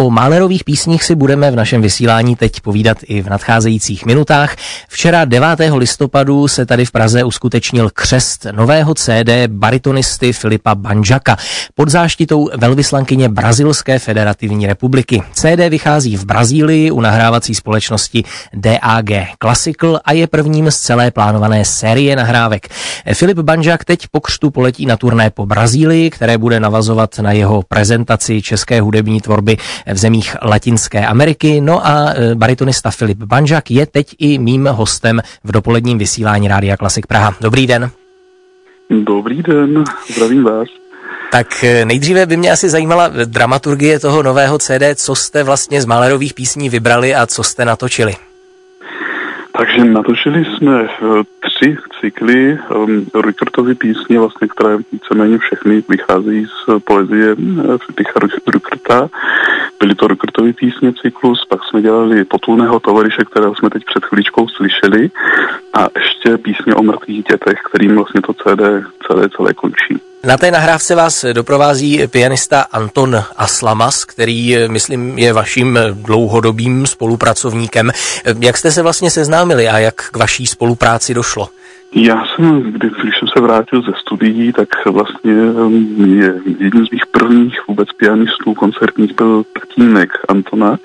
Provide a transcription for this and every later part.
O Málerových písních si budeme v našem vysílání teď povídat i v nadcházejících minutách. Včera 9. listopadu se tady v Praze uskutečnil křest nového CD baritonisty Filipa Banžaka pod záštitou velvyslankyně Brazilské federativní republiky. CD vychází v Brazílii u nahrávací společnosti DAG Classical a je prvním z celé plánované série nahrávek. Filip Banžak teď po křtu poletí na turné po Brazílii, které bude navazovat na jeho prezentaci české hudební tvorby v zemích Latinské Ameriky. No a e, baritonista Filip Banžak je teď i mým hostem v dopoledním vysílání Rádia Klasik Praha. Dobrý den. Dobrý den, zdravím vás. Tak e, nejdříve by mě asi zajímala dramaturgie toho nového CD, co jste vlastně z Malerových písní vybrali a co jste natočili. Takže natočili jsme eh, tři cykly um, Rickertovy písně, vlastně, které víceméně všechny vycházejí z poezie Friedricha eh, Rickertovy písně cyklus, pak jsme dělali Potulného tovariše, kterého jsme teď před chvíličkou slyšeli a ještě písně o mrtvých dětech, kterým vlastně to CD celé celé končí. Na té nahrávce vás doprovází pianista Anton Aslamas, který, myslím, je vaším dlouhodobým spolupracovníkem. Jak jste se vlastně seznámili a jak k vaší spolupráci došlo? Já jsem, když, když jsem se vrátil ze studií, tak vlastně um, je jedním z mých prvních vůbec pianistů koncertních byl tatínek Antona,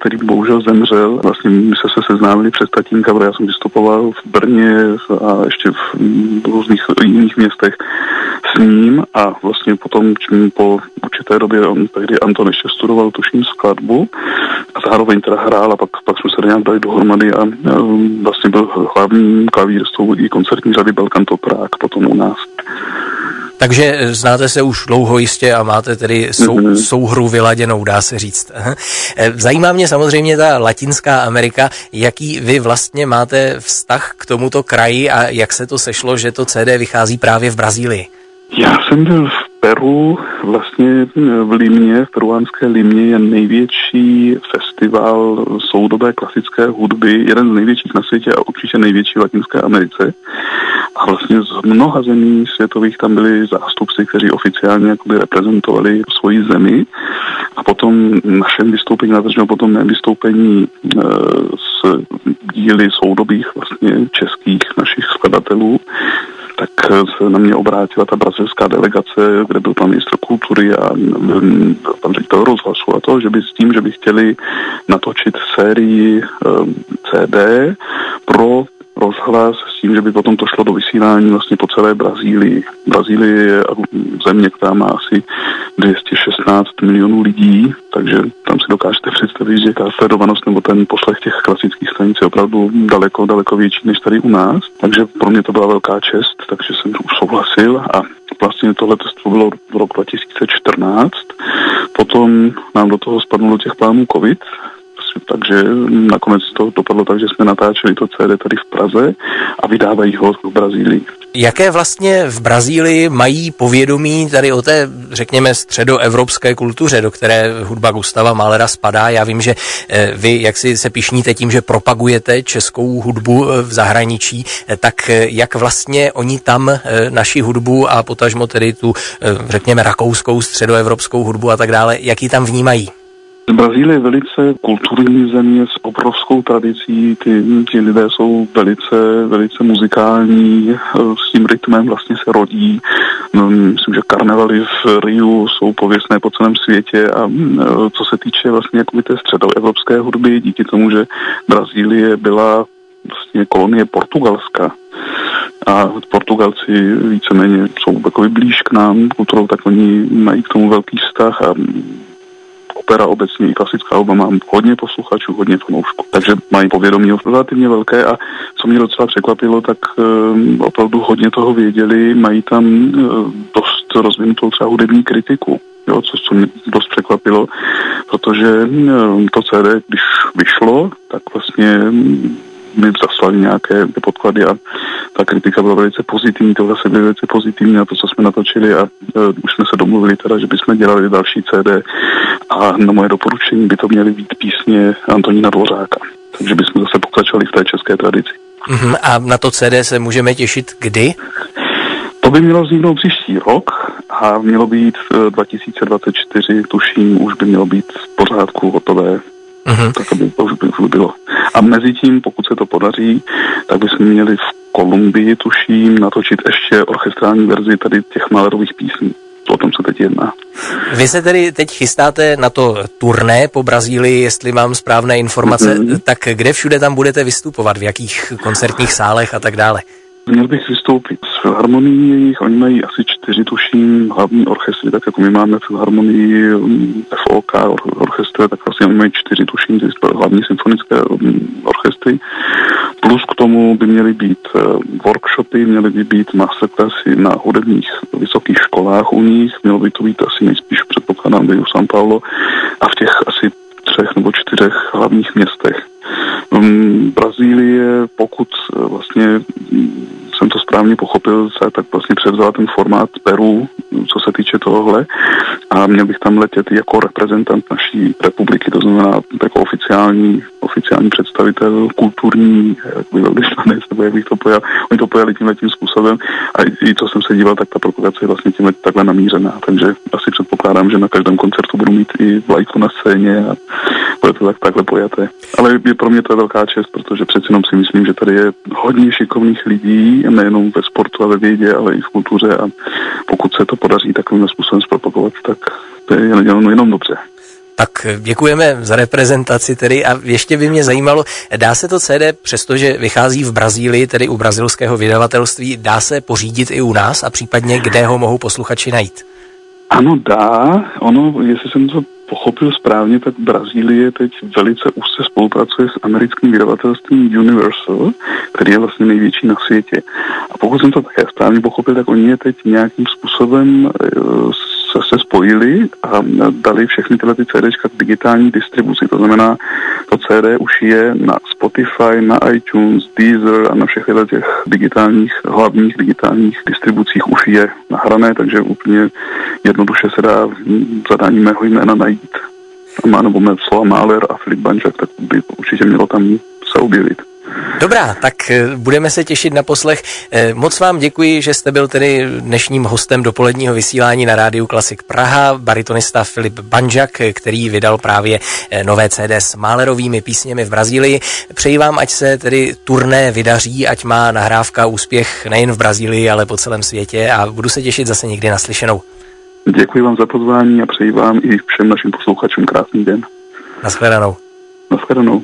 který bohužel zemřel. Vlastně my jsme se seznámili přes tatínka, protože já jsem vystupoval v Brně a ještě v různých jiných městech s ním a vlastně potom po určité době on tehdy Anton ještě studoval tuším skladbu a zároveň teda hrál a pak, pak jsme se nějak dali dohromady a vlastně byl hlavním klavíristou i koncertní řady Belcanto Prague potom u nás. Takže znáte se už dlouho jistě a máte tedy sou, mm-hmm. souhru vyladěnou, dá se říct. Eh, zajímá mě samozřejmě ta Latinská Amerika, jaký vy vlastně máte vztah k tomuto kraji a jak se to sešlo, že to CD vychází právě v Brazílii. Já jsem byl v Peru, vlastně v Limě, v peruánské Limě je největší festival soudobé klasické hudby, jeden z největších na světě a určitě největší v Latinské Americe. A vlastně z mnoha zemí světových tam byli zástupci, kteří oficiálně jakoby reprezentovali svoji zemi. A potom našem vystoupení, navrženo potom mém vystoupení e, s díly soudobých vlastně českých našich skladatelů, tak se na mě obrátila ta brazilská delegace, kde byl pan ministr kultury a pan ředitel rozhlasu a to, že by s tím, že by chtěli natočit sérii um, CD pro rozhlas s tím, že by potom to šlo do vysílání vlastně po celé Brazílii. Brazílie je země, která má asi 216 milionů lidí, takže tam si dokážete představit, že ta sledovanost nebo ten poslech těch klasických stanic je opravdu daleko, daleko větší než tady u nás. Takže pro mě to byla velká čest, takže jsem už souhlasil a vlastně tohle to bylo v rok 2014. Potom nám do toho spadlo těch plánů COVID, takže nakonec to dopadlo tak, že jsme natáčeli to CD tady v Praze a vydávají ho v Brazílii. Jaké vlastně v Brazílii mají povědomí tady o té, řekněme, středoevropské kultuře, do které hudba Gustava Malera spadá? Já vím, že eh, vy, jak si se pišníte tím, že propagujete českou hudbu eh, v zahraničí, eh, tak jak vlastně oni tam naši hudbu a potažmo tedy tu, řekněme, rakouskou, středoevropskou hudbu a tak dále, jak ji tam vnímají? Brazílie je velice kulturní země s obrovskou tradicí, ty, ty lidé jsou velice, velice muzikální, s tím rytmem vlastně se rodí. No, myslím, že karnevaly v Riu jsou pověstné po celém světě a co se týče vlastně jakoby té středoevropské hudby, díky tomu, že Brazílie byla vlastně kolonie Portugalska, a Portugalci víceméně jsou takový blíž k nám kulturou, tak oni mají k tomu velký vztah a opera obecně i klasická hudba mám hodně posluchačů, hodně fanoušků, takže mají povědomí relativně velké a co mě docela překvapilo, tak um, opravdu hodně toho věděli, mají tam uh, dost rozvinutou třeba hudební kritiku. Jo, co, co mě dost překvapilo, protože um, to CD, když vyšlo, tak vlastně mi zaslali nějaké podklady a ta kritika byla velice pozitivní, to zase bylo velice pozitivní na to, co jsme natočili a uh, už jsme se domluvili teda, že bychom dělali další CD a na moje doporučení by to měly být písně Antonína Dvořáka. Takže bychom zase pokračovali v té české tradici. Uh-huh. A na to CD se můžeme těšit kdy? To by mělo vzniknout příští rok a mělo být 2024, tuším, už by mělo být v pořádku hotové Uh-huh. Tak aby to už by bylo. A mezi tím, pokud se to podaří, tak bychom měli v Kolumbii, tuším, natočit ještě orchestrální verzi tady těch Malerových písní. O tom se teď jedná. Vy se tedy teď chystáte na to turné po Brazílii, jestli mám správné informace, mm-hmm. tak kde všude tam budete vystupovat, v jakých koncertních sálech a tak dále? Měl bych vystoupit s filharmonií jejich, oni mají asi čtyři, tuším, hlavní orchestry, tak jako my máme filharmonii FOK orchestry, tak vlastně oni mají čtyři, tuším, hlavní symfonické mm, orchestry. Plus k tomu by měly být eh, workshopy, měly by být masterclassy na hudebních vysokých školách u nich, mělo by to být asi nejspíš předpokládám v São Paulo a v těch asi třech nebo čtyřech hlavních městech. Um, Brazílie, pokud eh, vlastně mm, jsem to správně pochopil, se tak vlastně převzala ten formát Peru, co se týče tohohle a měl bych tam letět jako reprezentant naší republiky, to znamená jako oficiální, oficiální představitel kulturní, velvyslanec, nebo jak bych to pojal. Oni to pojali tím způsobem a i co jsem se díval, tak ta propagace je vlastně tímhle takhle namířená, takže asi předpokládám, že na každém koncertu budu mít i vlajku na scéně a bude to tak takhle pojaté. Ale je pro mě to velká čest, protože přeci jenom si myslím, že tady je hodně šikovných lidí, nejenom ve sportu a ve vědě, ale i v kultuře a pokud se to podaří takovým způsobem zpropagovat, tak to je jenom, jenom dobře. Tak děkujeme za reprezentaci tedy a ještě by mě zajímalo, dá se to CD, přestože vychází v Brazílii, tedy u brazilského vydavatelství, dá se pořídit i u nás a případně kde ho mohou posluchači najít? Ano, dá. Ono, jestli jsem to pochopil správně, tak Brazílie teď velice úzce spolupracuje s americkým vydavatelstvím Universal, který je vlastně největší na světě. A pokud jsem to také správně pochopil, tak oni je teď nějakým způsobem eh, se, se spojili a dali všechny tyhle ty CDčka k digitální distribuci. To znamená, to CD už je na Spotify, na iTunes, Deezer a na všech těch digitálních, hlavních digitálních distribucích už je nahrané, takže úplně jednoduše se dá zadání mého jména najít. Má nebo mé slova Máler a Filip Banžak, tak by určitě mělo tam se objevit. Dobrá, tak eh, budeme se těšit na poslech. Eh, moc vám děkuji, že jste byl tedy dnešním hostem dopoledního vysílání na rádiu Klasik Praha, baritonista Filip Banžak, eh, který vydal právě nové CD s Málerovými písněmi v Brazílii. Přeji vám, ať se tedy turné vydaří, ať má nahrávka úspěch nejen v Brazílii, ale po celém světě a budu se těšit zase někdy naslyšenou. Děkuji vám za pozvání a přeji vám i všem našim posluchačům krásný den. Naschledanou. Naschledanou.